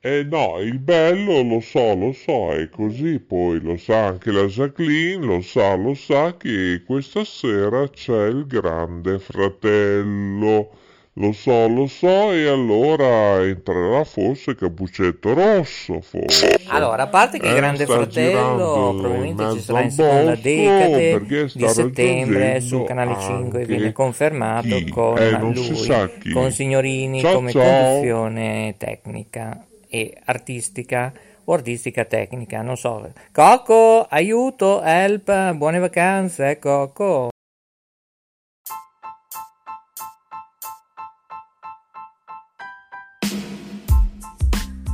Eh no, il bello lo so, lo so, è così, poi lo sa anche la Jacqueline, lo sa, lo sa che questa sera c'è il grande fratello. Lo so, lo so, e allora entrerà forse Cappuccetto Rosso, forse. Allora, a parte che il Eh, Grande Fratello probabilmente ci sarà in seconda decade di settembre sul canale 5 e viene confermato chi? con Eh, lui, con Signorini Ciao, come ciao. conduzione tecnica e artistica o artistica tecnica, non so. Coco, aiuto, help, buone vacanze, Coco.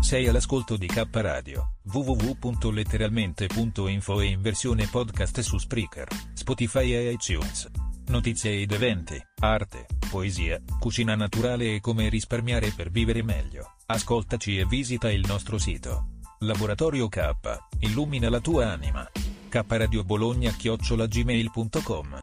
Sei all'ascolto di K Radio, www.letteralmente.info e in versione podcast su Spreaker, Spotify e iTunes. Notizie ed eventi, arte, poesia, cucina naturale e come risparmiare per vivere meglio. Ascoltaci e visita il nostro sito. Laboratorio K, illumina la tua anima. K Radio Bologna chiocciolagmail.com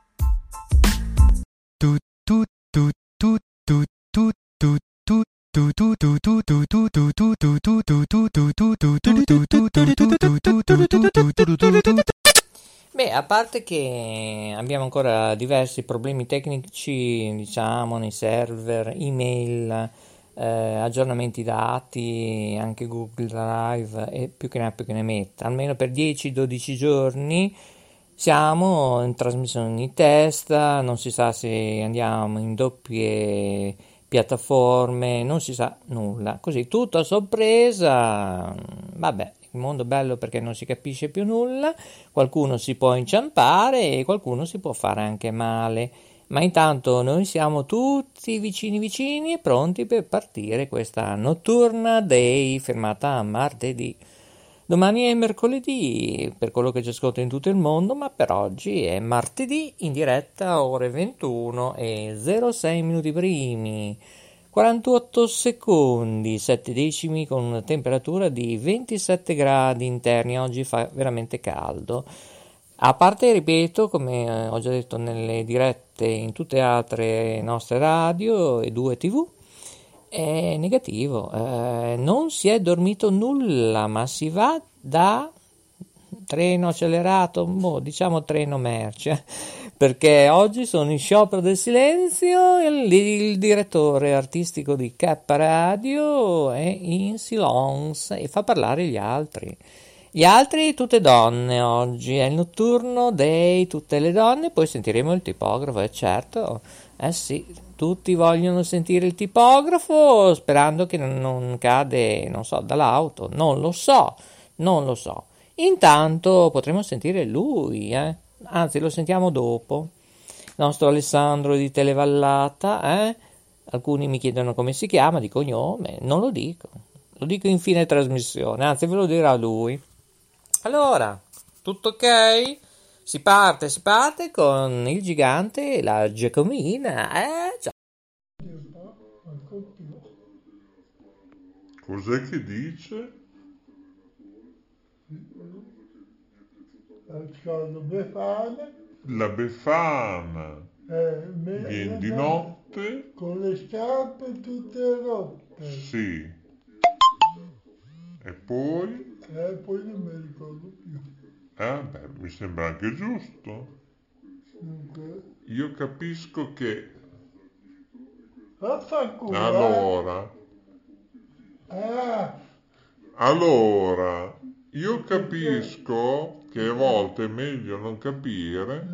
Beh, a parte che abbiamo ancora diversi problemi tecnici, diciamo, nei server, email, eh, aggiornamenti dati, anche Google Drive e più che ne ha più che ne metta, almeno per 10-12 giorni siamo in trasmissione di testa, non si sa se andiamo in doppie piattaforme, non si sa nulla, così tutto a sorpresa, vabbè, il mondo bello perché non si capisce più nulla, qualcuno si può inciampare e qualcuno si può fare anche male, ma intanto noi siamo tutti vicini vicini e pronti per partire questa notturna day fermata a martedì. Domani è mercoledì per quello che ci ascolta in tutto il mondo, ma per oggi è martedì in diretta ore 21 e 06 minuti primi, 48 secondi, 7 decimi con una temperatura di 27 gradi interni. Oggi fa veramente caldo. A parte, ripeto, come eh, ho già detto nelle dirette in tutte le altre nostre radio e due tv, è negativo, eh, non si è dormito nulla, ma si va da treno accelerato, boh, diciamo treno merce, perché oggi sono in sciopero del silenzio e il, il direttore artistico di K Radio è in silence e fa parlare gli altri. Gli altri tutte donne oggi, è il notturno dei tutte le donne, poi sentiremo il tipografo, è certo, eh sì, tutti vogliono sentire il tipografo sperando che non cade, non so, dall'auto, non lo so, non lo so. Intanto potremo sentire lui, eh? anzi lo sentiamo dopo, il nostro Alessandro di Televallata, eh? alcuni mi chiedono come si chiama, di cognome, non lo dico, lo dico in fine trasmissione, anzi ve lo dirà lui. Allora, tutto ok? Si parte, si parte con il gigante e la Giacomina, eh già. Cos'è che dice? La Befana eh, me- viene di notte? con le scarpe tutte rotte. Sì. E poi? E poi non mi ricordo più. Eh, beh, mi sembra anche giusto. Dunque, Io capisco che vaffanculo. eh. allora, Ah, allora, io capisco che a volte è meglio non capire.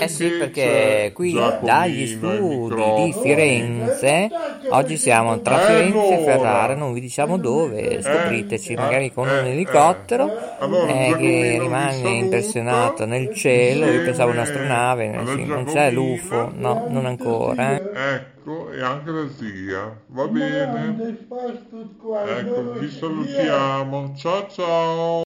Eh sì, perché qui dagli studi di. Firenze, oggi siamo tra Firenze e. Ferrara, non vi diciamo dove, scopriteci Eh, magari con eh, un elicottero eh. Eh, che rimane impressionato nel cielo, io pensavo un'astronave, sì, non c'è l'UFO, no, non ancora. eh. Ecco, e anche la zia. Va bene. Ecco, vi salutiamo. Ciao ciao.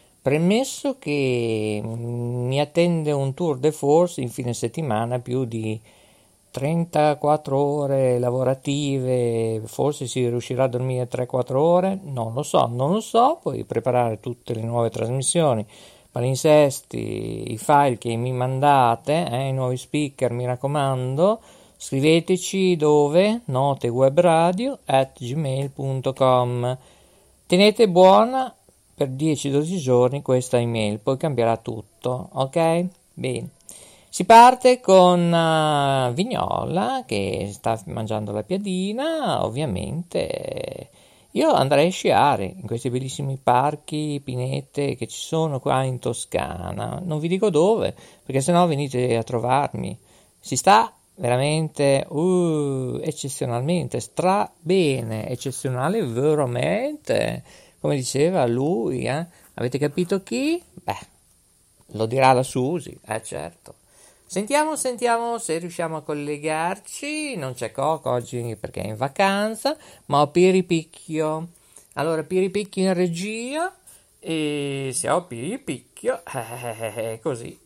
premesso che mi attende un tour de force in fine settimana più di 34 ore lavorative, forse si riuscirà a dormire 3-4 ore, non lo so, non lo so, poi preparare tutte le nuove trasmissioni, palinsesti, i file che mi mandate, eh, i nuovi speaker, mi raccomando, scriveteci dove, notewebradio at gmail.com. Tenete buona per 10-12 giorni questa email, poi cambierà tutto, ok? Bene. Si parte con uh, Vignola che sta mangiando la piadina, ovviamente. Io andrei a sciare in questi bellissimi parchi, pinete che ci sono qua in Toscana. Non vi dico dove, perché sennò venite a trovarmi. Si sta veramente uh, eccezionalmente, stra bene, eccezionale veramente, come diceva lui, eh? Avete capito chi? Beh, lo dirà la Susi, eh certo. Sentiamo, sentiamo se riusciamo a collegarci. Non c'è Coco oggi perché è in vacanza, ma ho Piripicchio. Allora, Piripicchio in regia. E se ho Piripicchio, eh, così.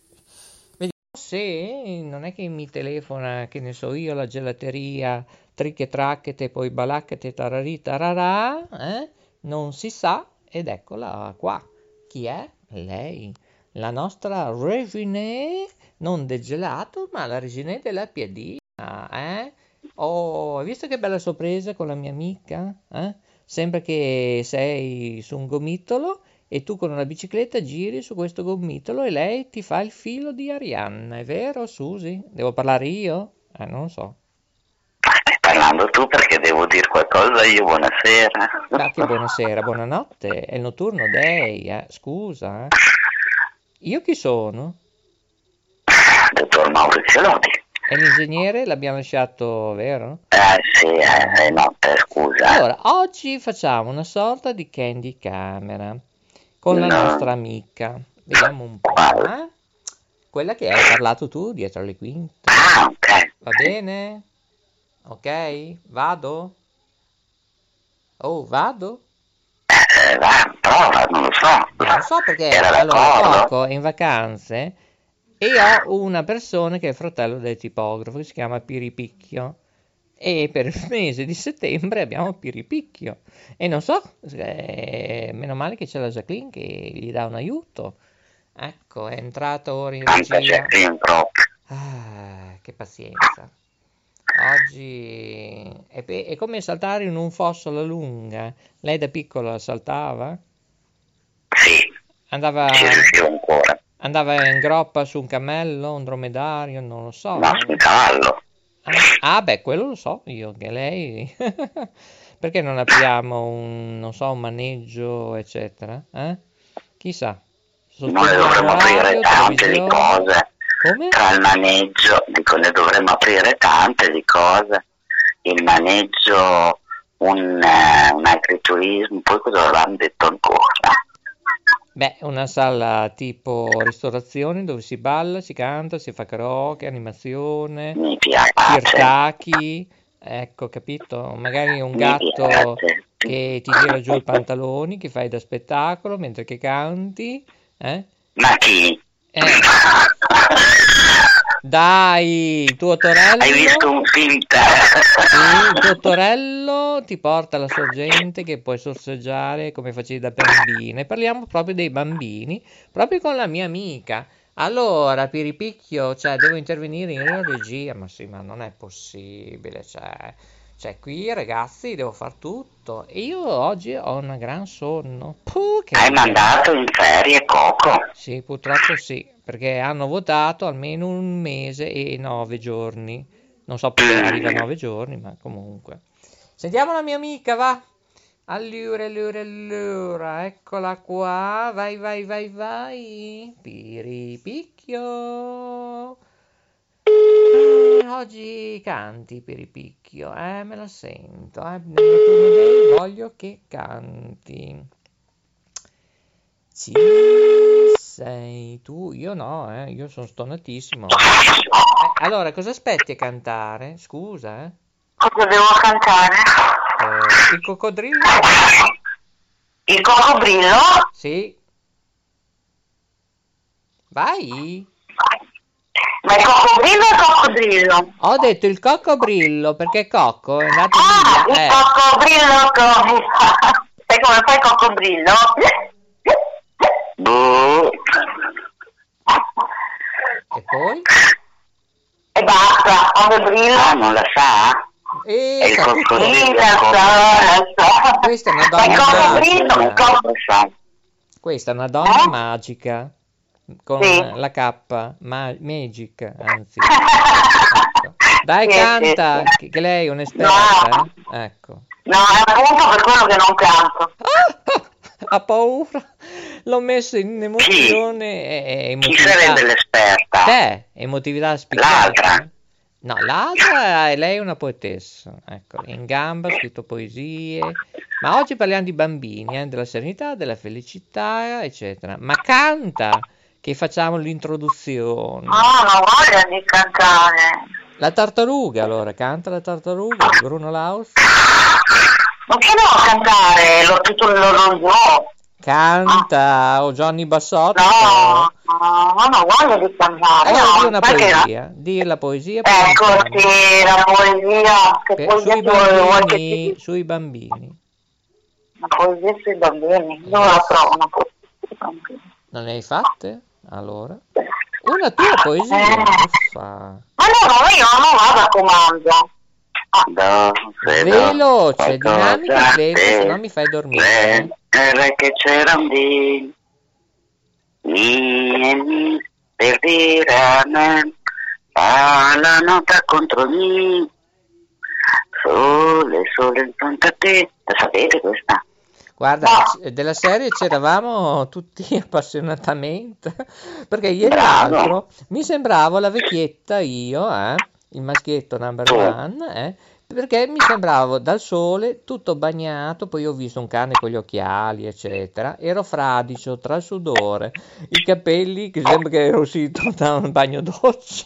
Vediamo se non è che mi telefona, che ne so io, la gelateria tricche tracchete, poi balacchete tararì tararà, eh? Non si sa, ed eccola qua. Chi è? Lei, la nostra Regine non del gelato, ma la regina della piadina, eh? Oh, hai visto che bella sorpresa con la mia amica? Eh? Sembra che sei su un gomitolo e tu con una bicicletta giri su questo gomitolo e lei ti fa il filo di Arianna, è vero, Susi? Devo parlare io? Eh, non so. Parlando tu perché devo dire qualcosa io, buonasera. Che buonasera, buonanotte, è il notturno day, eh? scusa. Eh? Io chi sono? Dottor Maurizio Lodi. E l'ingegnere l'abbiamo lasciato, vero? Eh sì, eh, è notte, scusa. Allora, oggi facciamo una sorta di candy camera con la No. nostra amica. Vediamo un po', eh? Quella che hai parlato tu dietro le quinte. Ah, ok. Va bene? Ok? Vado? Oh, vado? Eh, va, prova, non lo so. Non lo so perché Era allora è in vacanze e ho una persona che è il fratello del tipografo che si chiama Piripicchio e per il mese di settembre abbiamo Piripicchio e non so, eh, meno male che c'è la Jacqueline che gli dà un aiuto. Ecco, è entrata ora in regia. Ah, che pazienza. Oggi è, pe- è come saltare in un fosso alla lunga. Lei da piccola saltava? Sì, Andava, andava in groppa su un cammello, un dromedario, non lo so. Ma sul cavallo. Ah, ah, beh, quello lo so io, che lei... Perché non apriamo un, non so, un maneggio, eccetera? Eh? Chissà. Noi dovremmo aprire tante di cose. Come? Tra il maneggio, dico, ne dovremmo aprire tante di cose. Il maneggio, un, eh, un agriturismo, poi cosa avevamo detto ancora? Beh, una sala tipo ristorazione dove si balla, si canta, si fa karaoke, animazione, Mi piace. ecco, capito? Magari un Mi gatto piace. che ti tira giù i pantaloni, che fai da spettacolo mentre che canti, eh? Ma chi? Eh, dai, il tuo torello, Hai visto un film sì, il tuo torello ti porta alla sorgente che puoi sorseggiare come facevi da bambina. E parliamo proprio dei bambini, proprio con la mia amica. Allora, Piripicchio, cioè, devo intervenire in regia, ma sì, ma non è possibile, cioè, cioè, qui ragazzi devo far tutto e io oggi ho una gran sonno. Puh, che Hai mandato in ferie Coco? Sì, purtroppo sì, perché hanno votato almeno un mese e nove giorni. Non so perché arriva a nove giorni, ma comunque. Sentiamo la mia amica, va. Allora, allora, allora, eccola qua. Vai, vai, vai, vai. Piripicchio. Oggi canti, Piripicchio, eh, me la sento, eh. Voglio che canti. Ci sei tu? Io no, eh, io sono stonatissimo. Eh, allora, cosa aspetti a cantare? Scusa, eh. Cosa devo cantare? Eh, il coccodrillo? Il coccodrillo? Sì. Vai. Ma il coccodrillo o il coccodrillo? Ho detto il coccobrillo perché Cocco è nato Ah, via. il Eh, coccodrillo come... Sai come fa il coccodrillo? Boh. e poi? E basta, quando brilla... Ah, non la sa? E È il coccodrillo. La so, la so. Questa è una Ma il donna coccodrillo, magica. coccodrillo. Questa è una donna Eh? magica con Sì. la K, ma- Magic, anzi. Ecco. Dai, Sì, canta, sì. che lei è un'esperta, eh? Ecco. No, è appunto per quello che non canto. ha paura. L'ho messo in emozione e, Chi sarebbe l'esperta? Te, emotività spiccata. L'altra? No, l'altra è lei una poetessa. Ecco, in gamba, ha scritto poesie. Ma oggi parliamo di bambini, eh, della serenità, della felicità, eccetera. Ma canta, che facciamo l'introduzione. No, non voglio di cantare. La tartaruga, allora, canta la tartaruga Bruno Laus. Ma che devo cantare? L'ho tutto l'orologio. Canta, o Johnny Bassotto. No, no, no, non voglio di cantare. Allora, no, di una che- poesia, di la poesia. Ecco, cantiamo. sì, la poesia. Che Che- poesia sui che bambini, ti... sui bambini. Una poesia sui bambini. Dove la trovo una poesia sui bambini? Non ne hai fatte? Allora? Una tua poesia, Eh. no, io non vado a comando. Ah, Veloce, dinamica, veloce, se no mi fai dormire. Era che c'era un dì, mi e mi, per dire a me, fa la nota contro me, sole, sole in fronte a te. La sapete questa? Guarda, No. della serie c'eravamo tutti appassionatamente, perché ieri l'altro mi sembravo la vecchietta io, eh, il maschietto number one, eh, perché mi sembravo dal sole tutto bagnato, poi ho visto un cane con gli occhiali, eccetera, ero fradicio tra il sudore, i capelli che sembra che ero uscito da un bagno doccia.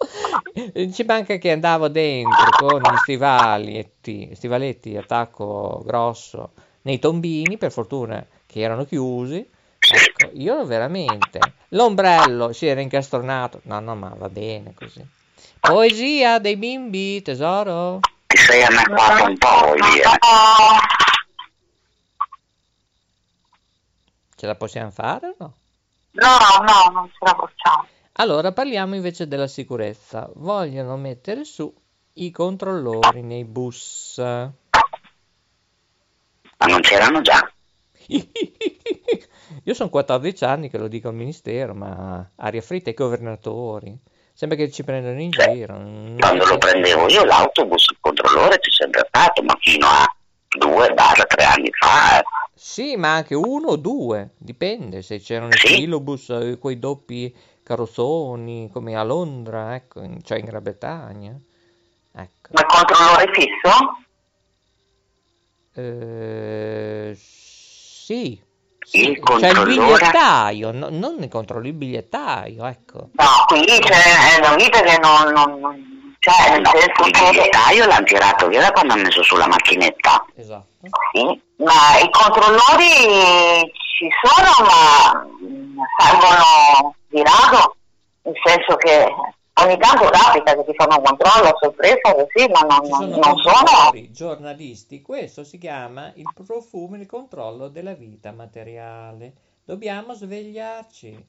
Ci manca che andavo dentro con gli stivaletti, stivaletti a tacco grosso nei tombini, per fortuna che erano chiusi. Ecco, io veramente. L'ombrello si era incastronato. No, no, ma va bene così. Poesia dei bimbi, tesoro. Ti sei annacquato un po', dire. Ce la possiamo fare o no? No, no, non ce la facciamo. Allora parliamo invece della sicurezza. Vogliono mettere su i controllori nei bus. Ma non c'erano già? Io sono 14 anni che lo dico al ministero, ma aria fritta ai governatori. Sembra che ci prendono in giro. non Quando lo prendevo io l'autobus, il controllore c'è sempre stato, ma fino a due, barra tre anni fa. eh. Sì, ma anche uno o due, dipende se c'erano i Sì. filobus, eh, quei doppi carrozzoni come a Londra, ecco, cioè in Gran Bretagna. Ecco. Ma il controllore fisso? Eh, sì, Il sì, cioè il controllore? bigliettaio, no- non il controllo, il bigliettaio, ecco. No, qui c'è è da vita che non, non, non cioè nel senso il bigliettaio l'hanno tirato via da quando ha messo sulla macchinetta. Esatto. Sì, ma i controllori ci sono, ma salgono di rado, nel senso che ogni tanto capita che ti fanno un controllo a sorpresa così, ma non, sono non sono. giornalisti, questo si chiama il profumo, il controllo della vita materiale. Dobbiamo svegliarci.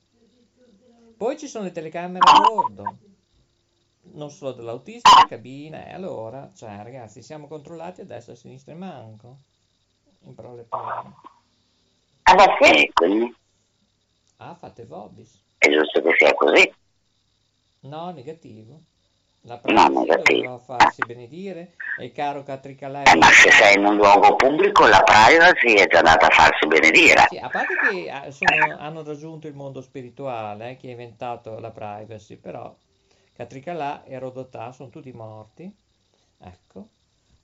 Poi ci sono le telecamere a bordo, non solo dell'autista, la cabina, e allora, cioè ragazzi, siamo controllati a destra, a sinistra e manco. In parole povere. Adesso sì, quindi Ah, fate vobis. è giusto che sia così. No, negativo. La No, privacy negativo. doveva farsi benedire e il caro Catricalà Eh, ma se sei in un luogo pubblico la privacy è già andata a farsi benedire. Sì, a parte che ah, sono- hanno raggiunto il mondo spirituale, eh, che ha inventato la privacy, però Catricalà e Rodotà sono tutti morti, ecco,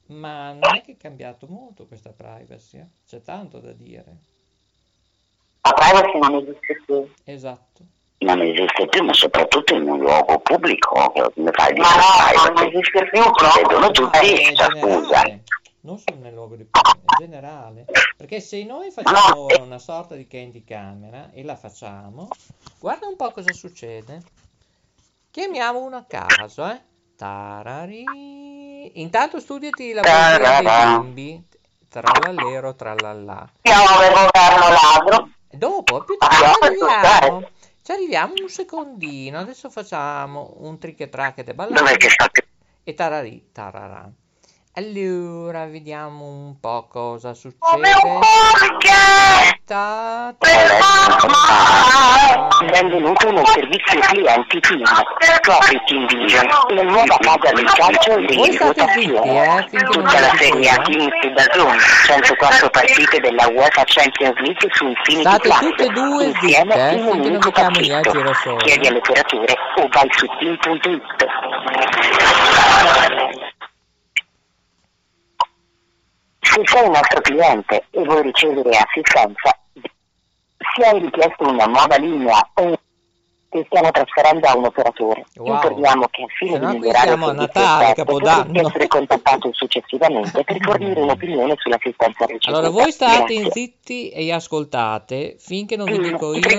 ma non è che è cambiato molto questa privacy, eh. C'è tanto da dire. La privacy non esiste più. Esatto. Non esiste più, ma soprattutto in un luogo pubblico, che come fai dire Ma no, privacy? non esiste più proprio. vedono No, tutti, cioè, scusa. non solo nel luogo di pubblico, in generale. Perché se noi facciamo ora una sorta di candy camera e la facciamo, guarda un po' cosa succede. Chiamiamo uno a caso, eh. Tarari. Intanto studiati la poesia dei bimbi. Trallallero, trallallà. Siamo per governo ladro. Dopo, più tardi, no. Ci arriviamo un secondino. Adesso facciamo un trick e track e Dov'è ballare. che sta? E tararì, tararà. Allora, vediamo un po' cosa Come succede. un porche! Ta- ta- Per mamma! Benvenuto nel servizio clienti Team. Scopri Team Vision, la nuova casa del calcio e votazioni. eh, finché non Tutta la Serie A eh. Team su Dazon, 104 partite della UEFA Champions League su Infinity State Plus. tutte e due insieme zitte, eh, in un non unico pacchetto. Chiedi all'operatore o vai su team.it. Se sei un nostro cliente e vuoi ricevere assistenza, se hai richiesto una nuova linea o ti stiamo trasferendo a un operatore, Wow. informiamo che al fine di migliorare il a servizio potresti essere contattato successivamente per fornire un'opinione sull'assistenza ricevuta. Allora, voi state Grazie. zitti e ascoltate finché non vi dico io di di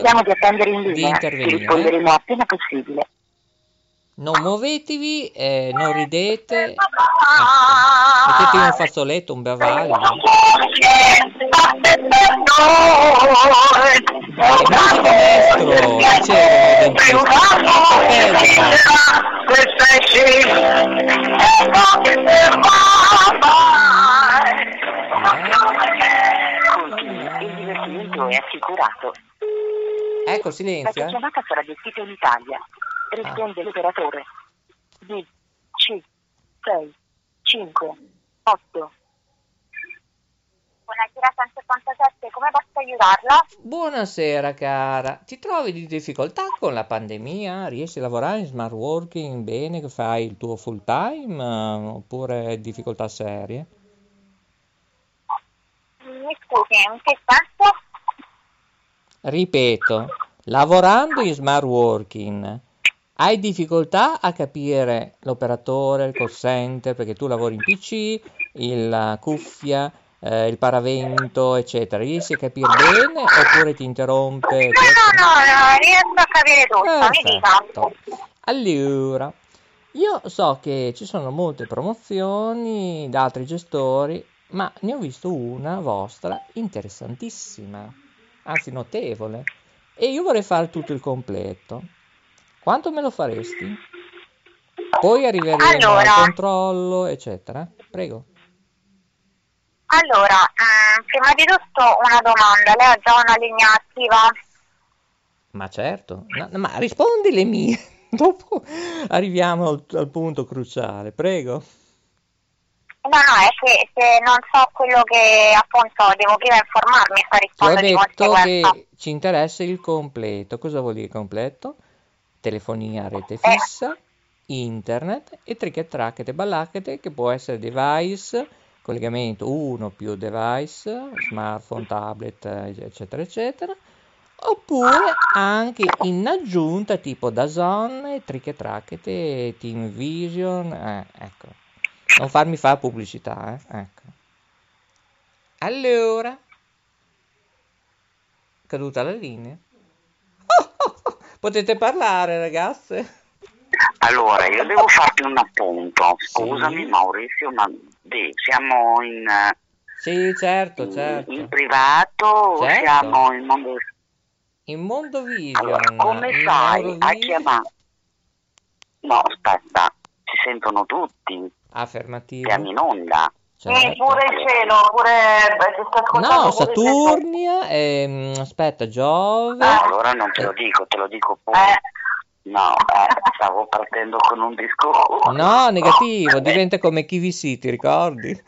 linea, ti intervenire. risponderemo appena possibile. Non muovetevi, eh, non ridete, ecco. mettetevi un fazzoletto, un bavaglio. maestro, dicevo, Continui, il divertimento è assicurato. Ecco, La silenzio. eh. chiamata sarà gestita in Italia. Risponde l'operatore. B, C, 6, 5, 8. Buonasera 157, come posso aiutarla? Buonasera cara, ti trovi di difficoltà con la pandemia? Riesci a lavorare in smart working bene, che fai il tuo full time eh, oppure difficoltà serie? Mi scusi, in che senso? Ripeto, lavorando in smart working, hai difficoltà a capire l'operatore, il call center, perché tu lavori in PC, la cuffia, eh, il paravento, eccetera. Riesci a capire bene oppure ti interrompe? No, no, no, riesco a capire tutto, mi dica. Perfetto. Allora, io so che ci sono molte promozioni da altri gestori, ma ne ho visto una vostra interessantissima, anzi notevole, e io vorrei fare tutto il completo. Quanto me lo faresti? Poi arriveremo Allora. al controllo, eccetera. Prego. Allora, mm, prima di tutto una domanda, lei ha già una linea attiva? Ma certo, No, ma rispondi le mie, dopo arriviamo al, al punto cruciale, prego. No, no, è che se non so quello che appunto devo prima informarmi, sta Ti ho di detto conseguenza. che ci interessa il completo. Cosa vuol dire completo? Telefonia a rete Eh. fissa, internet e trichetracchete ballacchete che può essere device, collegamento 1 più device, smartphone, tablet, eh, eccetera, eccetera. Oppure anche in aggiunta tipo DAZN, trichetracchete, Team Vision, eh, ecco. Non farmi fare pubblicità, eh, ecco. Allora, caduta la linea. Potete parlare, ragazze? Allora, io devo farti un appunto. Sì. Scusami Maurizio, ma beh, siamo in, Sì, certo, in- certo. in privato Certo. siamo in mondo... In Mondo Vision, Allora, come fai a chiamare? No, aspetta, ci sentono tutti, Affermativo. siamo in onda. Certo. il cielo, pure ti sto ascoltando No, pure il cielo. Saturnia, ehm, aspetta, Giove. Allora non te lo dico, te lo dico pure. Eh, No, eh, stavo partendo con un discorso. No, negativo, diventa come KVC, ti ricordi?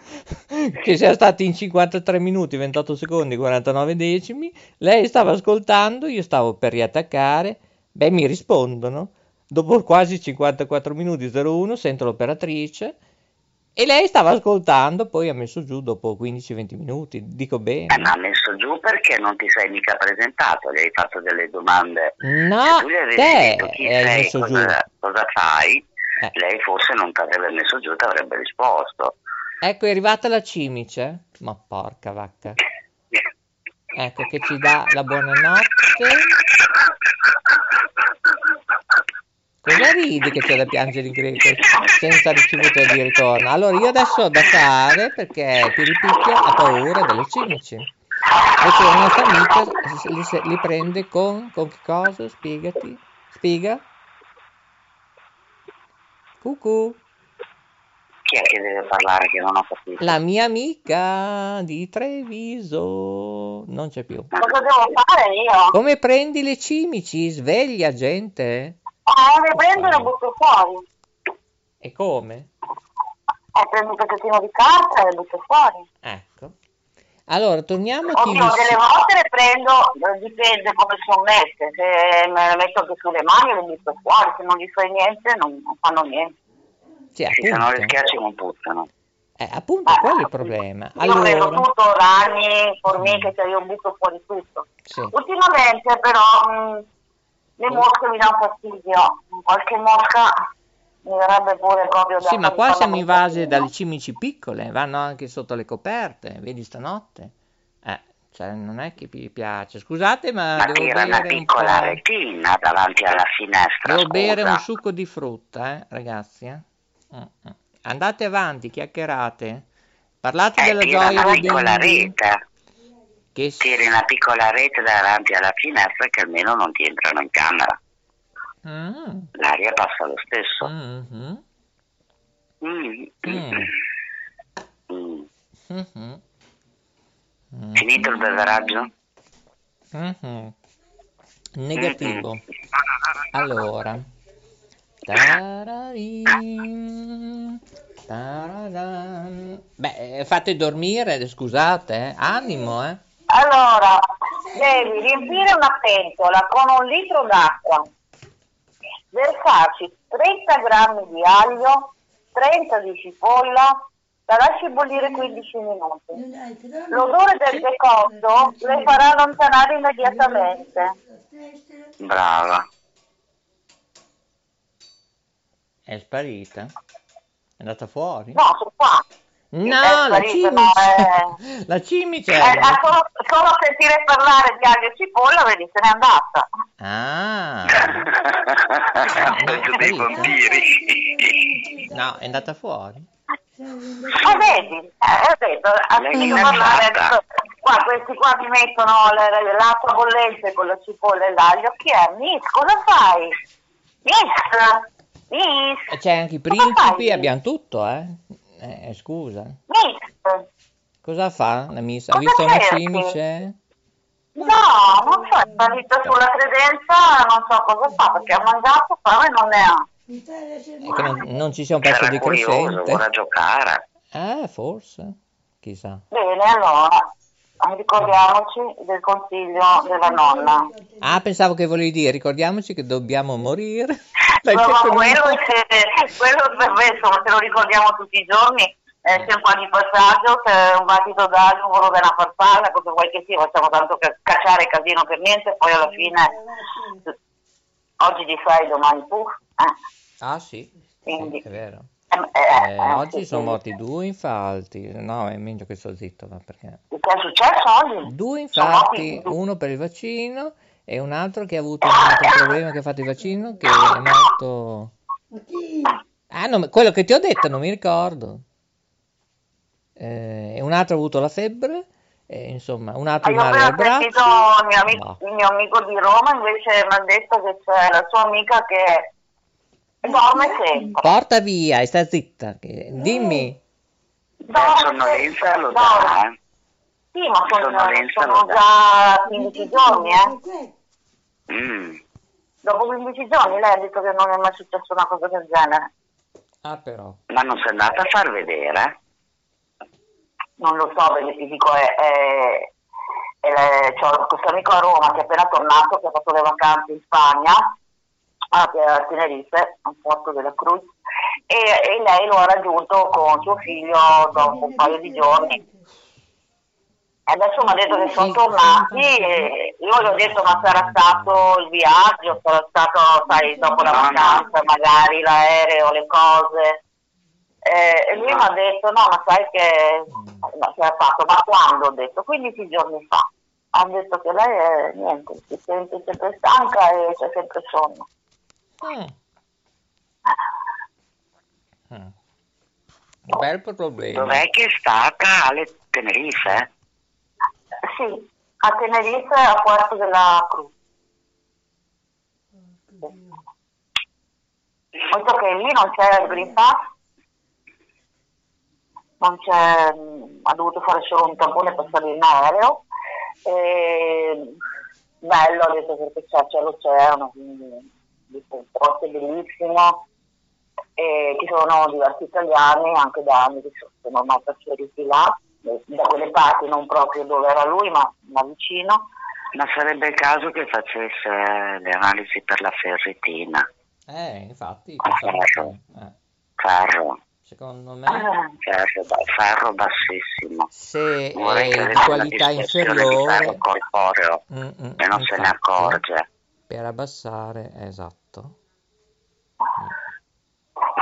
Che siamo stati in 53 minuti, 28 secondi, 49 decimi. Lei stava ascoltando, io stavo per riattaccare. Beh, mi rispondono. Dopo quasi 54 minuti 01 sento l'operatrice E lei stava ascoltando, poi ha messo giù dopo 15-20 minuti, dico bene. Eh, ma ha messo giù perché non ti sei mica presentato, gli hai fatto delle domande. No, Se tu gli avessi detto chi sei, messo giù. cosa, cosa fai, Eh. lei forse non ti avrebbe messo giù, ti avrebbe risposto. Ecco, è arrivata la cimice. Ma porca vacca. Ecco che ci dà la buonanotte. Cosa ridi che c'è da piangere in greco senza ricevuta di ritorno? Allora io adesso ho da fare perché Piripicchio ha paura delle cimici. Perché la nostra amica li, li prende con, con che cosa? Spiegati. Spiega. Cucù. Chi è che deve parlare che non ho capito? La mia amica di Treviso. Non c'è più. Cosa devo fare io? Come prendi le cimici? Sveglia gente. Eh, le prendo e le butto fuori. E come? Eh, prendo un pezzettino di carta e le butto fuori. Ecco. Allora, torniamo a chi Oddio, delle volte le prendo, eh, dipende come sono messe. Se me le metto anche sulle mani le butto fuori, se non gli fai niente non, non fanno niente. Sì, Sì, se non le schiacci non puzzano. Eh, appunto, quello è il problema. Io vedo Allora, tutto, ragni, formiche, cioè io butto fuori tutto. sì. Ultimamente però mh, le mosche mi danno fastidio. Qualche mosca mi verrebbe pure proprio da Sì, ma qua siamo invasi dalle cimici piccole, vanno anche sotto le coperte, vedi stanotte? Eh, cioè, non è che mi piace. Scusate, ma Ma devo tira una bere un piccola po'... retina davanti alla finestra. Devo bere scusa. un succo di frutta, eh, ragazzi. eh. Mm, mm. Andate avanti, chiacchierate. Parlate Eh, della gioia una dei piccola rete. Che Tiri una piccola rete davanti alla finestra che almeno non ti entrano in camera. Mm, L'aria passa lo stesso. mhm, Mm. Mm. Mm. mhm, mm, Finito il beveraggio? mhm. Negativo. Mm-mm. Allora. Tararin, tararan. Beh, fate dormire, scusate, eh. Animo, eh. Allora, devi riempire una pentola con un litro d'acqua, versarci 30 grammi di aglio, 30 di cipolla, la lasci bollire 15 minuti. L'odore del decotto le farà allontanare immediatamente. Brava. È sparita? È andata fuori? No, sono qua. No, è la cimice! La cimice! Eh, solo, solo a sentire parlare di aglio e cipolla, vedi, se n'è andata. Ah, vampiri. no, è andata fuori. Ma vedi, eh, ho detto, ha Lei sentito è parlare, qua, questi qua mi mettono l'acqua bollente con la cipolla e l'aglio, chi è? Miss, cosa fai? Miss, Miss, C'è anche i principi, abbiamo tutto, eh. Eh, scusa. Miss. Cosa fa la miss? Ha visto una cimice? No, non so, è salita sulla credenza, non so cosa fa, perché ha mangiato, fame non ne ha. È che non, non ci sia un pezzo di curioso, crescente. vorrà giocare. Eh, forse. Chissà. Bene, allora, ricordiamoci del consiglio della nonna. Ah, pensavo che volevi dire, ricordiamoci che dobbiamo morire. No, quello, se, quello per me, insomma, se lo ricordiamo tutti i giorni, eh, c'è un po' di passaggio, c'è un battito d'aglio, un volo della farfalla, cosa vuoi che sia, facciamo tanto ca- cacciare casino per niente, poi alla fine oggi di fai, domani tu. Eh, Ah, sì, sì, Quindi- è vero. Eh, eh, Eh, eh, oggi sono morti due infalti. No, è meglio che sto zitto, ma perché? Che è successo oggi? Due morti- uno per il vaccino e un altro che ha avuto un altro problema che ha fatto il vaccino, che è morto... Ah, no, quello che ti ho detto non mi ricordo. Eh, e un altro ha avuto la febbre, e, insomma, un altro Ah, male al sentito braccio. il mio, amico, No. il mio amico di Roma, invece mi ha detto che c'è la sua amica che dorme sempre. Porta via e sta zitta. che- Dimmi. La sonnolenza lo dà, eh. Sì, ma sono, Sonnolenza sono lo dà. già 15 giorni, eh. Mm. Dopo 15 giorni lei ha detto che non è mai successo una cosa del genere. Ah, però. Ma non sei andata a far vedere? Non lo so, perché ti dico, è, è, è c'ho questo amico a Roma che è appena tornato, che ha fatto le vacanze in Spagna, a, a Tenerife, a porto della Cruz, e e lei lo ha raggiunto con suo figlio dopo un paio di giorni. E adesso mi ha detto che sono tornati e io gli ho detto ma sarà stato il viaggio, sarà stato, sai, dopo la vacanza, magari l'aereo, le cose. Eh, e lui mi ha detto no, ma sai che no, si era fatto, ma quando? Ho detto 15 giorni fa. Ha detto che lei è niente, si sente sempre stanca e c'è sempre sonno. Mm. Mm. Bel problema. Dov'è che è stata? Alle Tenerife? Sì, a Tenerife a Puerto della Cruz. Molto che lì non c'è il Green Pass, non c'è, mh, ha dovuto fare solo un tampone per salire in aereo. E, bello, ha detto perché c'è, c'è l'oceano, quindi il posto è bellissimo. E ci sono diversi italiani anche da anni che sono no, trasferiti là, da quelle parti, non proprio dove era lui, ma, ma vicino. Ma sarebbe il caso che facesse le analisi per la ferritina. Eh, infatti, che- eh, Ferro, secondo me, Ah, ferro, ferro bassissimo. se Vorrei è di qualità di inferiore, ferro corporeo mm, mm, e non se ne infatti, accorge. Per abbassare, esatto.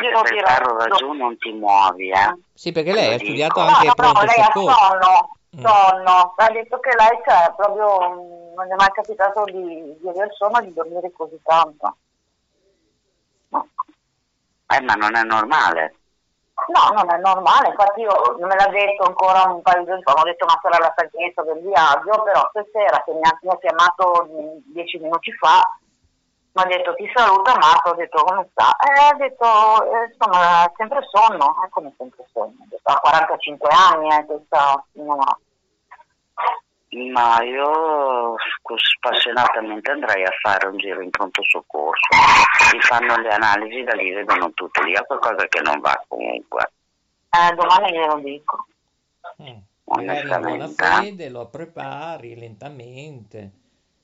io lo Se il dirò. ferro va giù non ti muovi, eh. Sì, perché lei ha studiato anche no, no, pronto lei ha soccorso. sonno, Mm. sonno. Ha detto che lei c'è proprio, mh, non gli è mai capitato di, di aver sonno e di dormire così tanto. No. Eh, ma non è normale. No, non è normale, infatti io me l'ha detto ancora un paio di giorni fa, ho detto ma sarà la stanchezza del viaggio, però stasera che mi ha, mi ha chiamato dieci minuti fa, mi ha detto ti saluta Marco, ho detto come sta? E ha detto eh, insomma sempre sonno, è come sempre sonno, ha detto, ha 45 anni eh, questa signora. Ma io spassionatamente andrei a fare un giro in pronto soccorso. Ti fanno le analisi, da lì vedono tutto. Lì è qualcosa che non va comunque. Eh, domani glielo dico. Mm. Magari in eh. fede lo prepari lentamente.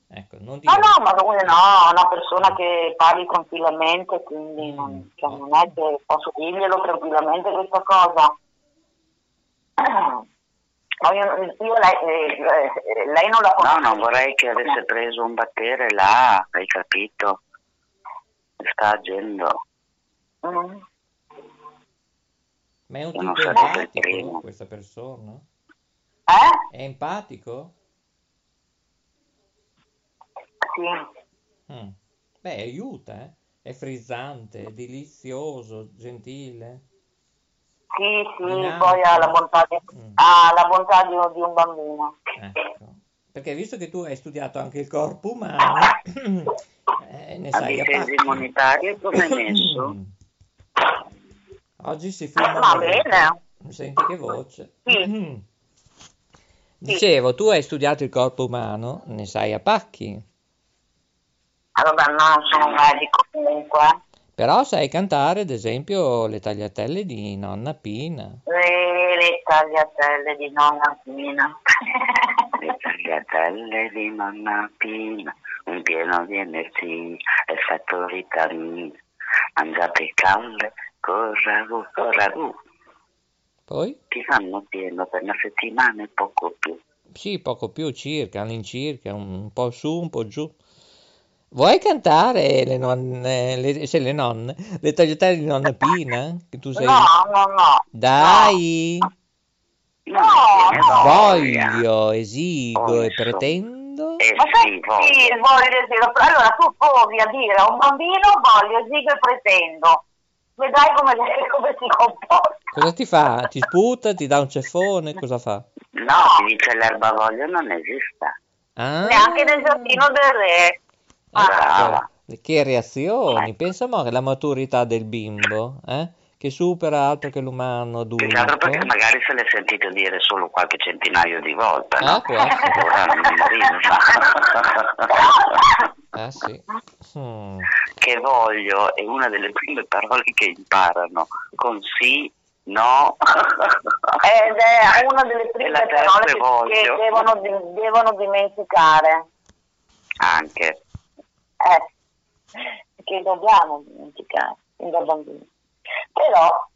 Ecco, non No, dire no, ma lui no, è una persona che parli tranquillamente, quindi non, cioè, non è che posso dirglielo tranquillamente questa cosa. No, io, io lei, eh, lei non la No, conosce. non vorrei che avesse preso un battere là, hai capito? Sta agendo. Mm. Ma è un tipo empatico questa persona? Eh? È empatico? Sì. Mm. Beh, aiuta, eh? È frizzante, è delizioso, gentile. Sì, sì, Dinamico. poi ha la bontà di, Mm. ha la bontà di, di un bambino. Ecco. Perché visto che tu hai studiato anche il corpo umano, eh, ne La sai a difesa immunitaria come è messo? Oggi si fuma Va molto. bene. Senti che voce. Sì. Dicevo, tu hai studiato il corpo umano, ne sai a pacchi, Ah, vabbè, no, sono un medico comunque. Però sai cantare, ad esempio, le tagliatelle di nonna Pina. Le, le tagliatelle di nonna Pina. Le tagliatelle di nonna Pina, un pieno di energia, effetto vitamina. Mangiate calde, con ragù, con ragù. Poi? Ti fanno pieno per una settimana e poco più. Sì, poco più circa, all'incirca, un po' su, un po' giù. Vuoi cantare le nonne, le, se le nonne, le tagliatelle di nonna Pina? Che tu sei... No, no, no. Dai, No, no. voglio, esigo Oh, e pretendo... Eh Ma sai, voglio. sì, voglio dire, allora tu provi a dire a un bambino voglio, esigo e pretendo. Vedrai come, come si comporta. Cosa ti fa? Ti sputa, ti dà un ceffone, cosa fa? No, ti dice l'erba voglio non esista. Ah, Neanche nel giardino del re. Brava. ecco, che reazioni, pensa mo che la maturità del bimbo, eh? Che supera altro che l'umano adulto. Altro perché magari se l'è sentito dire solo qualche centinaio di volte, no? Ah, può. Ora non Ah sì. Mm. che voglio è una delle prime parole che imparano con sì, no. Ed è una delle prime parole che, che devono, devono dimenticare. Anche. Eh, che dobbiamo dimenticare fin da bambini. Però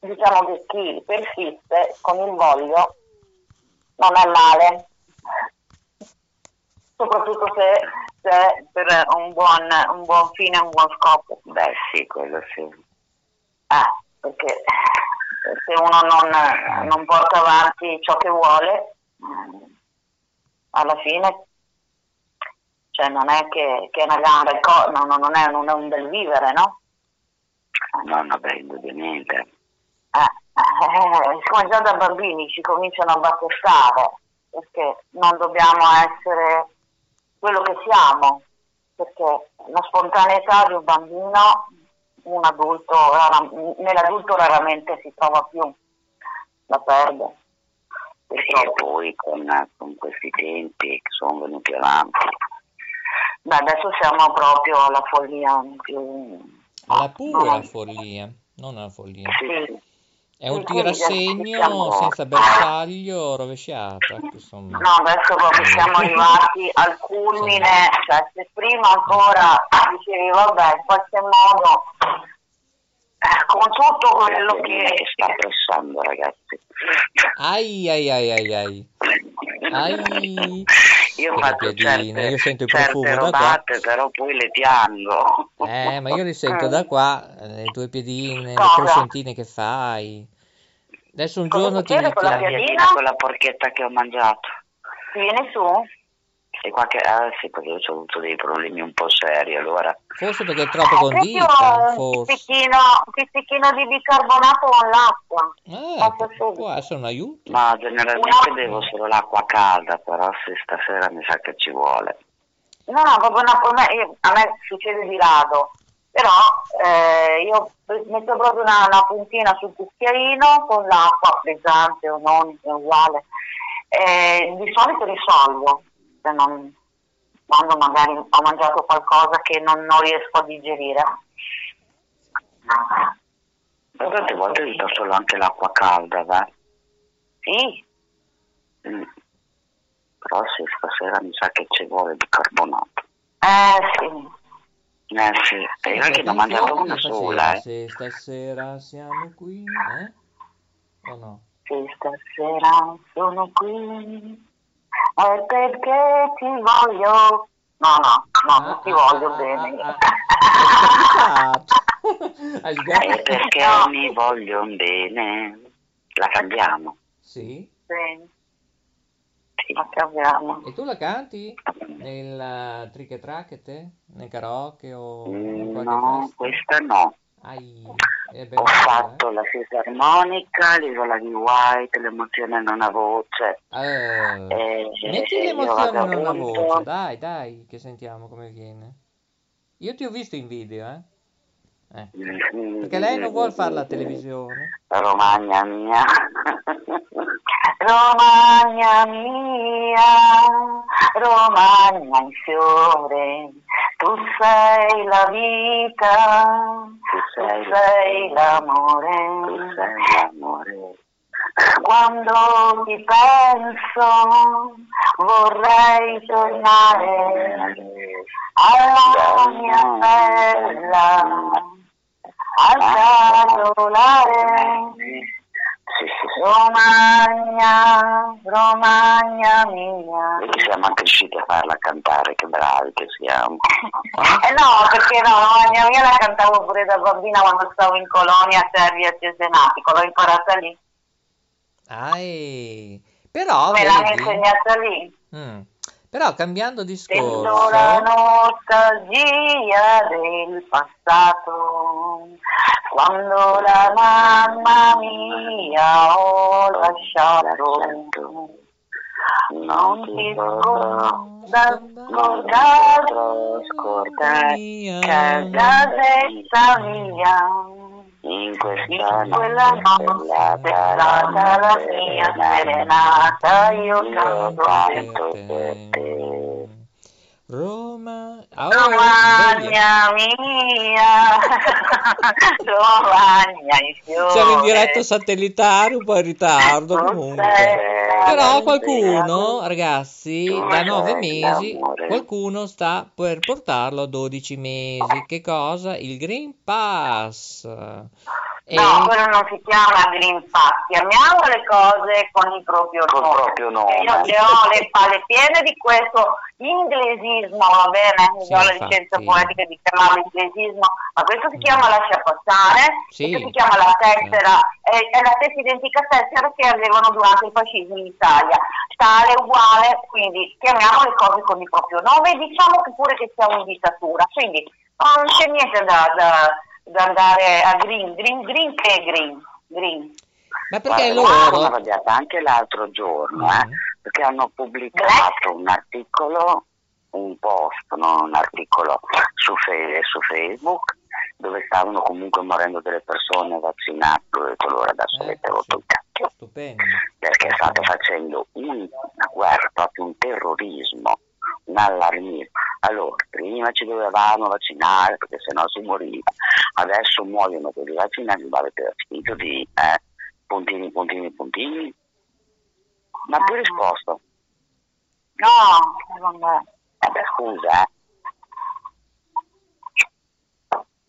diciamo che chi persiste con il voglio non è male, soprattutto se, se per un buon, un buon fine, un buon scopo. Beh sì, quello sì. Eh, perché se uno non, non porta avanti ciò che vuole, alla fine cioè non è che, che è una grande cosa, no, no, non, è, non è un bel vivere, no? No, no, beh, indubbiamente. Eh, eh, siccome già da bambini ci cominciano a battezzare, perché non dobbiamo essere quello che siamo, perché la spontaneità di un bambino un adulto, rara- nell'adulto raramente si trova più, la perde. E poi con, con questi tempi che sono venuti avanti. Beh, adesso siamo proprio alla follia più... Alla pura no, follia, non alla follia. Sì, È un tirassegno siamo- senza bersaglio rovesciata. Insomma. No, adesso proprio siamo arrivati al culmine, cioè se prima ancora dicevi vabbè in qualche modo con tutto quello che sta pressando, ragazzi. Ai ai ai ai ai. Ai. Io certe, io sento il certe profumo da qua. robate, però poi le piango. Eh, ma io li sento da qua, eh, le tue piedine, le Cosa? crescentine che fai. Adesso un Cosa giorno ti succede con la piadina? Con la porchetta che ho mangiato. Viene su? E qualche... Ah sì, perché ho avuto dei problemi un po' seri, allora... Forse perché è troppo Proprio condita, un forse. pizzichino, un pizzichino di bicarbonato con l'acqua. Eh, può essere un aiuto. Ma generalmente bevo solo l'acqua calda, però se stasera mi sa che ci vuole. No, no, proprio una, a, me, io- a me succede di rado, però eh, io metto proprio una, una puntina sul cucchiaino con l'acqua frizzante o non, è uguale. Eh, di solito risolvo, se non- quando magari ho mangiato qualcosa che non, non riesco a digerire. Ma tante volte vi do solo anche l'acqua calda, va? Sì, Mm. Però se stasera mi sa che ci vuole bicarbonato. eh sì. Eh sì, e io che ne ho mangiato una sola, eh. Se stasera siamo qui, eh? O no? Se stasera sono qui è perché ti voglio. No, no, no, non ti voglio bene. ah, ah, ah. E sbagliato? perché No. mi vogliono bene. La cambiamo. Sì? Sì, Sì. la cambiamo. E tu la canti? Nel uh, trick e track te? Nel karaoke o Mm, No, festa? questa no. Ai, Ho bella, fatto la fisarmonica, l'isola di White, l'emozione in una voce. eh? Eh, Metti io l'emozione una vagabondo. voce, dai, dai, che sentiamo come viene. Io ti ho visto in video, eh? Eh. Perché lei non vuole fare la televisione. Romagna mia. Romagna mia, Romagna in fiore, tu sei la vita, Tu tu sei, sei tu l'amore. sei l'amore. Quando ti penso vorrei tornare alla mia bella, al calolare. Romagna, Romagna mia. E siamo anche riusciti a farla cantare, che bravi che siamo. Eh no, perché no, Romagna mia la cantavo pure da bambina quando stavo in colonia a Servia Cesenatico, l'ho imparata lì, Ai, però, me l'hanno vedi, insegnata lì. mm, però cambiando Sento la discorso, nostalgia del passato, quando la mamma mia ho lasciato. Non ti scorda, scordare, scordare casetta mia, in questa in quella notte è stata la mia serenata, io canto per te. Roma, Romagna mia, Romagna siamo in diretta satellitare, un po' in ritardo comunque. Però qualcuno, ragazzi, da nove mesi, qualcuno sta per portarlo a 12 mesi. Che cosa? Il Green Pass. E- No, quello non si chiama Green Pass, chiamiamo le cose con il proprio Col nome. proprio nome. Io che ho le palle piene di questo inglesismo, va bene? Sì, do la licenza poetica di chiamarlo inglesismo, ma questo si chiama lascia passare, Sì. questo si chiama la tessera, è, è la stessa identica tessera che avevano durante il fascismo in Italia, tale, uguale, quindi chiamiamo le cose con il proprio nome e diciamo che pure che siamo in dittatura, quindi non c'è niente da, da- da andare a green, green, green che è green, green. Ma perché Guarda, loro... arrabbiata anche l'altro giorno, eh, Mm. perché hanno pubblicato un articolo, un post, non un articolo su, Fe- su Facebook, dove stavano comunque morendo delle persone vaccinate. Ho detto allora adesso Eh, avete rotto sì. il cacchio, Stupendo. perché state facendo un- una guerra, proprio un terrorismo, un allarmismo. Allora, prima ci dovevamo vaccinare perché sennò si moriva, adesso muoiono quelli vaccinati, ma avete finito di eh, puntini, puntini, puntini. Ma tu hai risposto? No, vabbè. Eh beh, scusa, eh.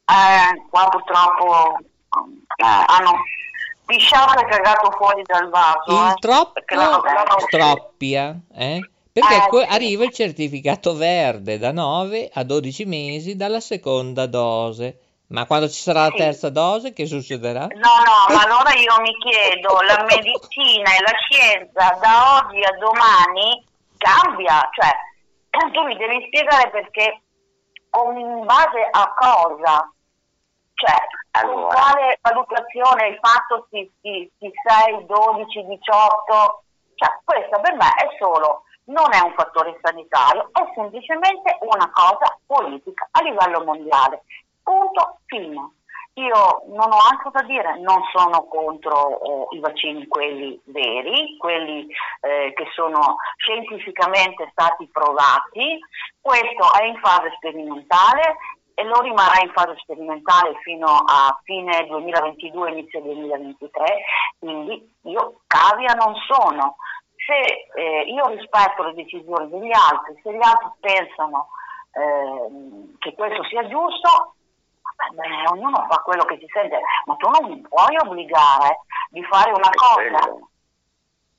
Eh, qua purtroppo eh, hanno pisciato e cagato fuori dal vaso. Il eh, troppo l'hanno- stroppia, eh? Perché Eh, que- sì. arriva il certificato verde da 9 a 12 mesi dalla seconda dose. Ma quando ci sarà la terza dose, che succederà? No, no, ma allora io mi chiedo, la medicina e la scienza da oggi a domani cambia, cioè tu mi devi spiegare perché con in base a cosa, cioè con Allora. quale valutazione il fatto si, si, si 6, 12, 18, cioè questa per me è solo, non è un fattore sanitario, è semplicemente una cosa politica a livello mondiale. Punto, fine. Io non ho altro da dire, non sono contro eh, i vaccini, quelli veri, quelli eh, che sono scientificamente stati provati. Questo è in fase sperimentale e lo rimarrà in fase sperimentale fino a fine 2022, inizio 2023, quindi io cavia non sono. Se eh, io rispetto le decisioni degli altri, se gli altri pensano ehm, che questo sia giusto, Beh, ognuno fa quello che si sente, ma tu non mi puoi obbligare di fare una È cosa, quello.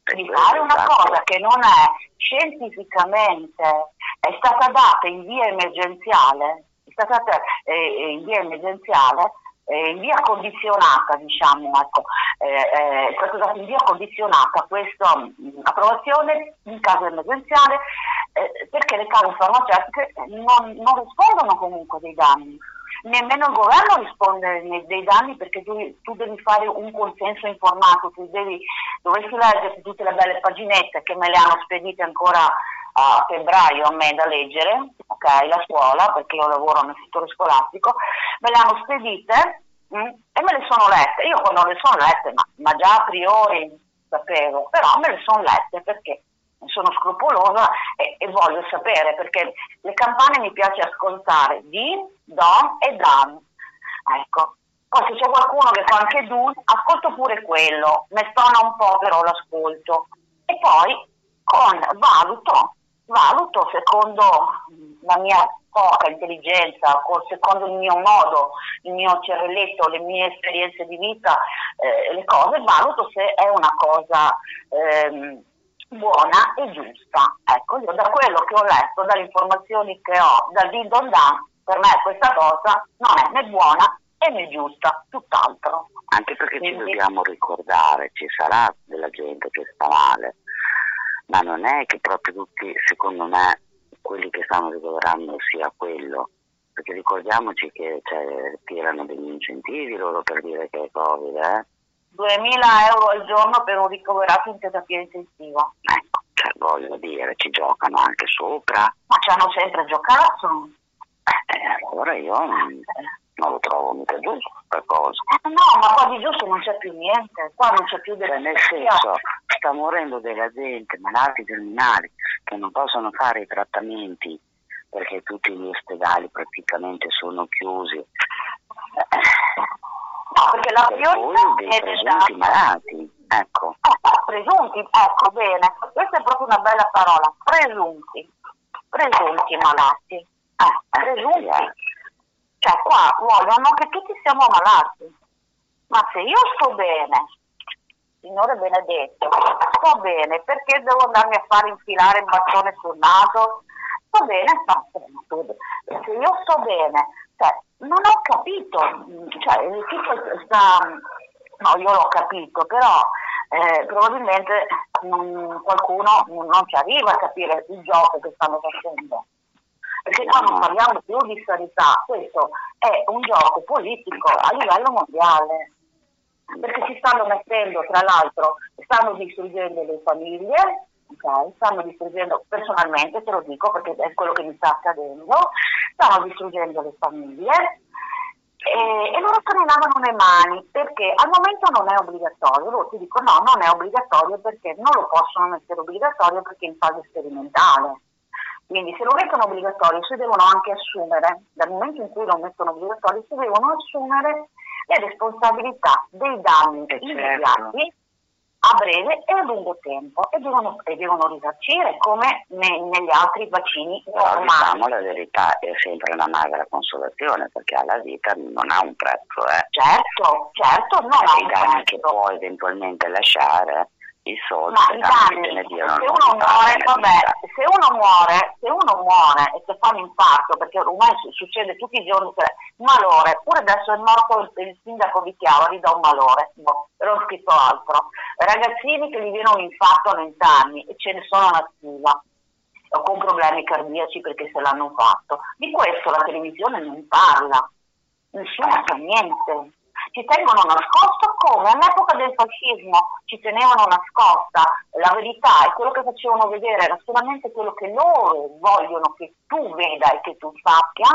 È di fare una esatto. cosa che non è scientificamente, è stata data in via emergenziale, è stata data eh, in via emergenziale, eh, in via condizionata, diciamo, ecco, eh, eh, data in via condizionata questa mh, approvazione in caso emergenziale eh, perché le case farmaceutiche non, non rispondono comunque dei danni. Nemmeno il governo risponde dei danni perché tu, tu devi fare un consenso informato, tu devi, dovresti leggere tutte le belle paginette che me le hanno spedite ancora a febbraio a me da leggere, ok, la scuola, perché io lavoro nel settore scolastico, me le hanno spedite mm, e me le sono lette. Io quando le sono lette, ma, ma già a priori sapevo, però me le sono lette perché sono scrupolosa e, e voglio sapere perché le campane mi piace ascoltare di, don e dan. Ecco. Poi se c'è qualcuno che fa anche dun, ascolto pure quello, mi stona un po' però l'ascolto. E poi con valuto, valuto secondo la mia poca intelligenza, o secondo il mio modo, il mio cervelletto, le mie esperienze di vita, eh, le cose, valuto se è una cosa ehm, buona e giusta. Ecco, io da quello che ho letto, dalle informazioni che ho, dal din don dan, per me questa cosa non è né buona e né giusta, tutt'altro. Anche perché ci Quindi- dobbiamo ricordare, ci sarà della gente che sta male, ma non è che proprio tutti, secondo me, quelli che stanno ricoverando sia quello. Perché ricordiamoci che cioè, tirano degli incentivi loro per dire che è Covid, eh? 2000 euro al giorno per un ricoverato in terapia intensiva. Ecco, cioè voglio dire, ci giocano anche sopra. Ma ci hanno sempre giocato. Eh, allora io non, non lo trovo mica giusto questa cosa. Eh, no, ma qua di giusto non c'è più niente, qua non c'è più Cioè, nel senso, sta morendo della gente, malati terminali, che non possono fare i trattamenti perché tutti gli ospedali praticamente sono chiusi. No, perché la Per priorità dei è presunti malati, ecco. Eh, presunti, ecco bene, questa è proprio una bella parola, presunti, presunti malati, eh, presunti, eh. Cioè qua vogliono che tutti siamo malati, Ma se io sto bene, Signore benedetto, sto bene, perché devo andarmi a fare infilare il bastone sul naso? Sto bene, bene. Se io sto bene, cioè, non ho capito, cioè, sta, no, io l'ho capito, però eh, probabilmente mm, qualcuno non ci arriva a capire il gioco che stanno facendo. Perché qua non parliamo più di sanità, questo è un gioco politico a livello mondiale. Perché si stanno mettendo, tra l'altro, stanno distruggendo le famiglie, ok? stanno distruggendo, personalmente te lo dico perché è quello che mi sta accadendo, stanno distruggendo le famiglie, e, e loro se ne lavano le mani perché al momento non è obbligatorio, loro ti dicono no, non è obbligatorio perché non lo possono mettere obbligatorio perché è in fase sperimentale. Quindi se lo mettono obbligatorio si devono anche assumere, dal momento in cui lo mettono obbligatorio si devono assumere le responsabilità dei danni Eh, certo. immediati a breve e a lungo tempo e devono, e devono risarcire come ne- negli altri vaccini normali. diciamo la verità, è sempre una magra consolazione perché alla vita non ha un prezzo, eh. Certo, certo, non ha I un danni che prezzo. può eventualmente lasciare, i soldi, Ma i i danni danni, che ne se diano uno muore, vabbè, se uno muore, se uno muore e si fa un infarto, perché ormai su- succede tutti i giorni, cioè, malore, pure adesso è morto il, il sindaco di Chiavari da un malore, boh, però ho scritto altro. Ragazzini che gli viene un infarto a 20 anni e ce ne sono una stiva, o con problemi cardiaci perché se l'hanno fatto. Di questo la televisione non parla, nessuno sa niente. Ci tengono nascosto come all'epoca del fascismo ci tenevano nascosta la verità e quello che facevano vedere era solamente quello che loro vogliono che tu veda e che tu sappia,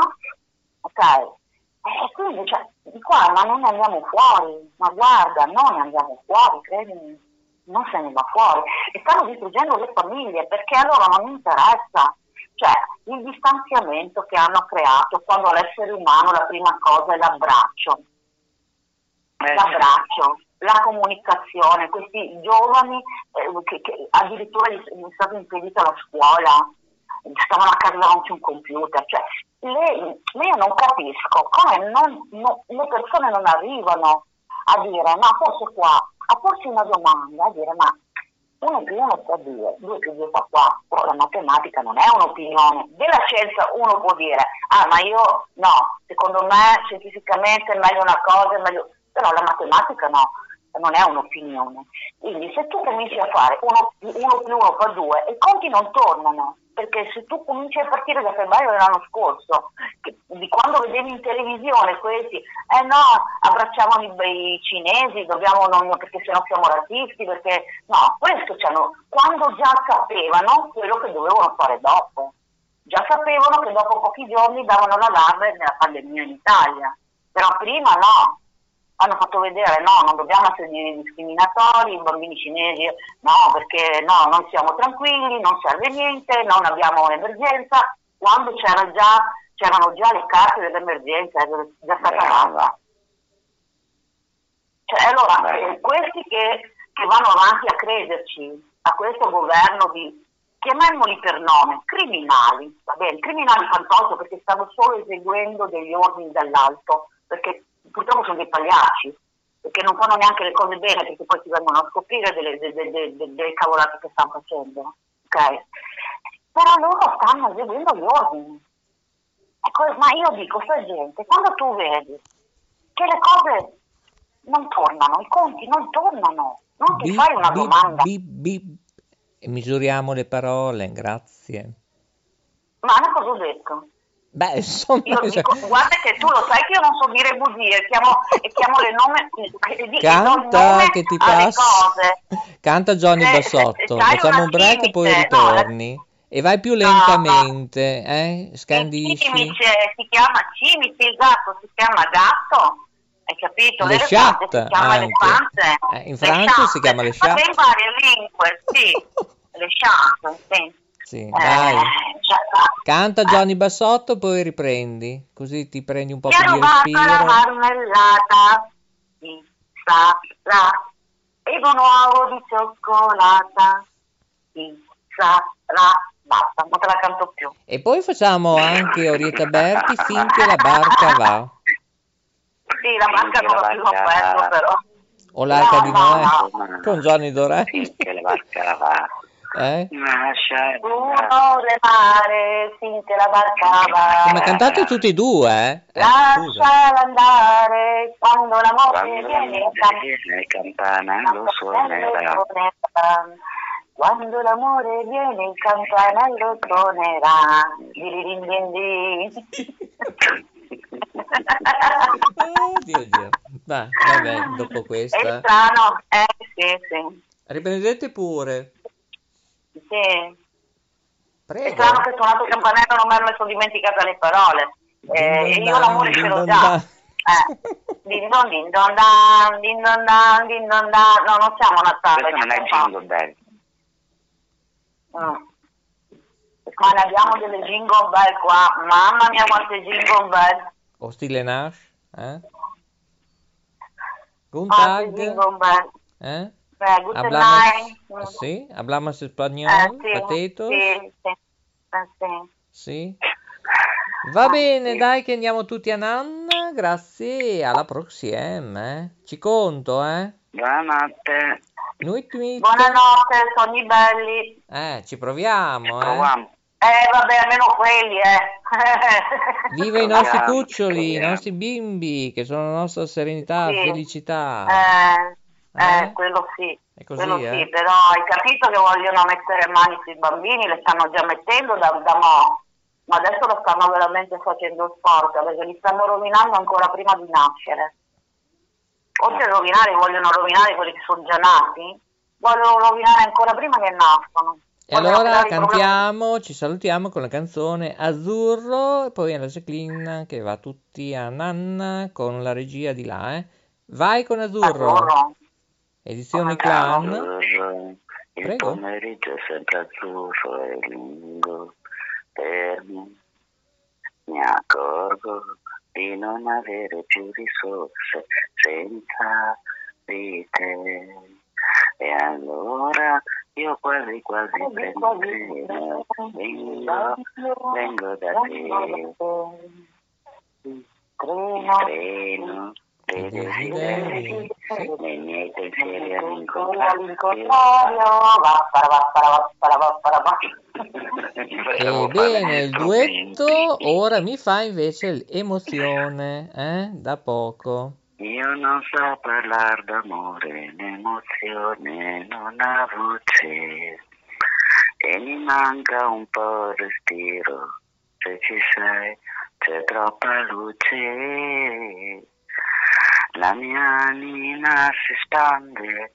ok? E quindi cioè, di qua ma non ne andiamo fuori, ma guarda, non ne andiamo fuori, credimi, non se ne va fuori. E stanno distruggendo le famiglie perché a loro non interessa. Cioè, il distanziamento che hanno creato quando l'essere umano la prima cosa è l'abbraccio Eh, l'abbraccio, la comunicazione, questi giovani eh, che, che addirittura gli gli è stata impedita la scuola, stavano a casa davanti a un computer, cioè le- le- io non capisco come non- no- le persone non arrivano a dire ma forse qua, a porsi una domanda, a dire ma uno più uno fa due, due più due fa quattro, la matematica non è un'opinione, della scienza uno può dire ah ma io no, secondo me scientificamente è meglio una cosa, è meglio però la matematica no, non è un'opinione. Quindi se tu cominci a fare uno, uno più uno fa due, i conti non tornano, perché se tu cominci a partire da febbraio dell'anno scorso, che- di quando vedevi in televisione questi, eh no, abbracciavano i, i cinesi, dobbiamo non, perché sennò siamo razzisti, perché no, questo c'hanno, quando già sapevano quello che dovevano fare dopo. Già sapevano che dopo pochi giorni davano l'allarme della pandemia in Italia, però prima no, hanno fatto vedere no, non dobbiamo essere discriminatori, i bambini cinesi no, perché no, noi siamo tranquilli, non serve niente, non abbiamo un'emergenza, quando c'era già, c'erano già le carte dell'emergenza, è già stata data. brava. Cioè, allora, Beh. eh, questi che, che vanno avanti a crederci a questo governo di, chiamiamoli per nome, criminali, va bene, criminali fantozzi perché stanno solo eseguendo degli ordini dall'alto, perché purtroppo sono dei pagliacci, perché non fanno neanche le cose bene perché poi si vengono a scoprire delle, delle, delle, delle- cavolate che stanno facendo, ok? Però loro stanno eseguendo gli ordini. Ecco, ma io dico, sta gente, quando tu vedi che le cose non tornano, i conti non tornano, non ti Bip, fai una bip, domanda. bip, bip. E misuriamo le parole, grazie. Ma una cosa ho detto? Beh, insomma, Io cioè, dico, guarda che tu lo sai che io non so dire bugie, chiamo, e chiamo le nome, canta nome che ti passa. Canta Johnny se- Bassotto. Facciamo un break e poi limite, no, ritorni. E vai più No, lentamente, eh? Il Scandisci. cimice si chiama cimice, il gatto si chiama gatto, hai capito? Le chatte si chiama elefante. Eh, in Francia si chiama le Ma chatte. in varie lingue, sì. le chatte, sì. Sì, Eh, dai. cioè. Canta Johnny Bassotto, poi riprendi. Così ti prendi un po' più di rubato la respiro. marmellata, chi sarà? E un uovo di cioccolata, chi sarà? Basta, non te la canto più. E poi facciamo anche Orietta Berti finché la barca va. Sì, la barca non la più aperto però. O l'arca No, di no, Noè no. con Gianni Dorelli. Finché la barca va. Eh? Lascia Uno le mare finché la barca va. Ma cantate tutti e due, eh? eh. Lasciala andare quando l'amore Quando viene in viene campana lo suonerà. Quando l'amore viene il campanello suonerà. Diririn din din. Oh, Dio, Dio. Va, vabbè, dopo È questa. strano, eh sì, sì. Riprendete pure. Sì. È Prego. strano che suonato il campanello non mi ero messo dimenticata le parole. Eh, io l'amore ce l'ho già. Eh, din don din don dan, din don dan, din don dan. No, non siamo a Natale. Questo non è siamo- jingle bell. Mm. Ma ne abbiamo delle jingle bell qua. Mamma mia quante jingle bell. O stile Nash? Eh? Guten Quante Tag. jingle bell. Eh? Eh, good Hablamos, sí, hablamos español, Eh, sì, Pateto? Sì, sì. Eh, sì. Sì. Va bene, dai che andiamo tutti a Nanna, grazie, alla prossima, eh. Ci conto, eh. Buonanotte. Nuit. Buonanotte, sogni belli. Eh, ci proviamo, eh. Proviamo. Eh, vabbè, almeno quelli, eh. Viva i nostri cuccioli, i nostri bimbi, che sono la nostra serenità, Sì. felicità. Eh, eh, Eh? quello sì. Così, quello eh? sì, però hai capito che vogliono mettere mani sui bambini, le stanno già mettendo da, da mo', ma adesso lo stanno veramente facendo sporca perché li stanno rovinando ancora prima di nascere. Oltre a rovinare, vogliono rovinare quelli che sono già nati, vogliono rovinare ancora prima che nascono. E Vogliono allora i problemi- cantiamo, ci salutiamo con la canzone Azzurro, e poi alla Jacqueline che va tutti a Nanna con la regia di là, eh. Vai con Azzurro, Azzurro. Edizione Come andiamo? clan. Azzurro, il Prego. pomeriggio è sempre azzurro e lungo per me. Mi accorgo di non avere più risorse senza di te. E allora io quasi quasi prendo treno, vengo, vengo da te. Il treno dei desideri, nei miei pensieri all'incontrario. va, para, va, para. Ebbene, il duetto ora mi fa invece l'emozione, eh, da poco. Io non so parlare d'amore, né emozione, non ha voce. E mi manca un po' il respiro. Se ci sei, c'è troppa luce. La mia anima si spande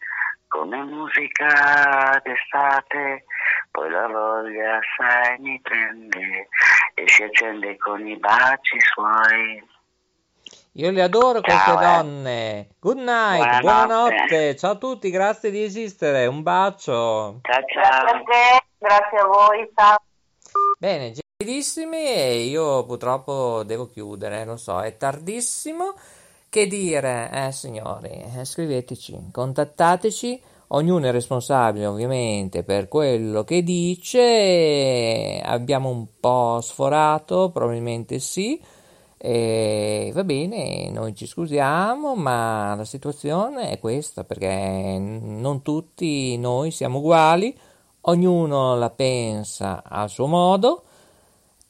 come musica d'estate. Poi la voglia, sai, mi prende e si accende con i baci suoi. Io le adoro queste Ciao, eh. donne. Good night, Buonanotte. buonanotte. Ciao a tutti, grazie di esistere. Un bacio. Ciao Grazie a ciao. te, grazie a voi, ciao. Bene, gentilissimi, e io purtroppo devo chiudere, lo so, è tardissimo. Che dire, eh signori, eh, scriveteci, contattateci, ognuno è responsabile ovviamente per quello che dice, abbiamo un po' sforato, probabilmente sì, e va bene, noi ci scusiamo, ma la situazione è questa, perché non tutti noi siamo uguali, ognuno la pensa a suo modo.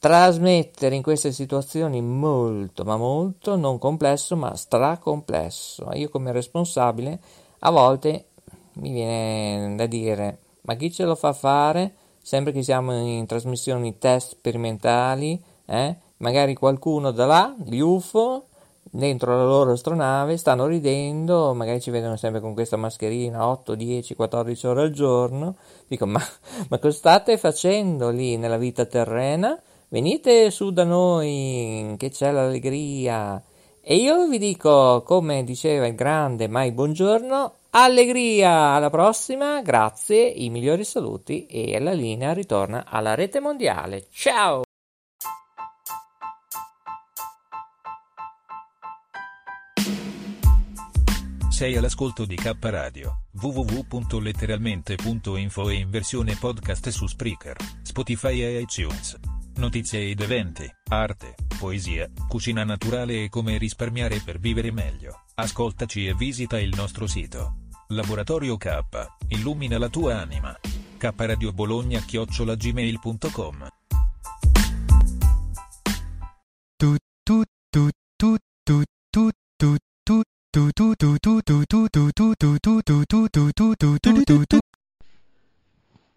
Trasmettere in queste situazioni molto, ma molto, non complesso, ma stracomplesso. Io come responsabile a volte mi viene da dire, ma chi ce lo fa fare? Sempre che siamo in trasmissioni test sperimentali, eh? magari qualcuno da là, gli UFO, dentro la loro astronave, stanno ridendo, magari ci vedono sempre con questa mascherina 8, 10, 14 ore al giorno. Dico, ma, ma cosa state facendo lì nella vita terrena? Venite su da noi, che c'è l'allegria. E io vi dico, come diceva il grande Mai Buongiorno, allegria! Alla prossima, grazie, i migliori saluti e la linea ritorna alla rete mondiale. Ciao! Sei all'ascolto di K Radio, www.letteralmente.info e in versione podcast su Spreaker, Spotify e iTunes. Notizie ed eventi, arte, poesia, cucina naturale e come risparmiare per vivere meglio. Ascoltaci e visita il nostro sito. Laboratorio K, illumina la tua anima. K Radio Bologna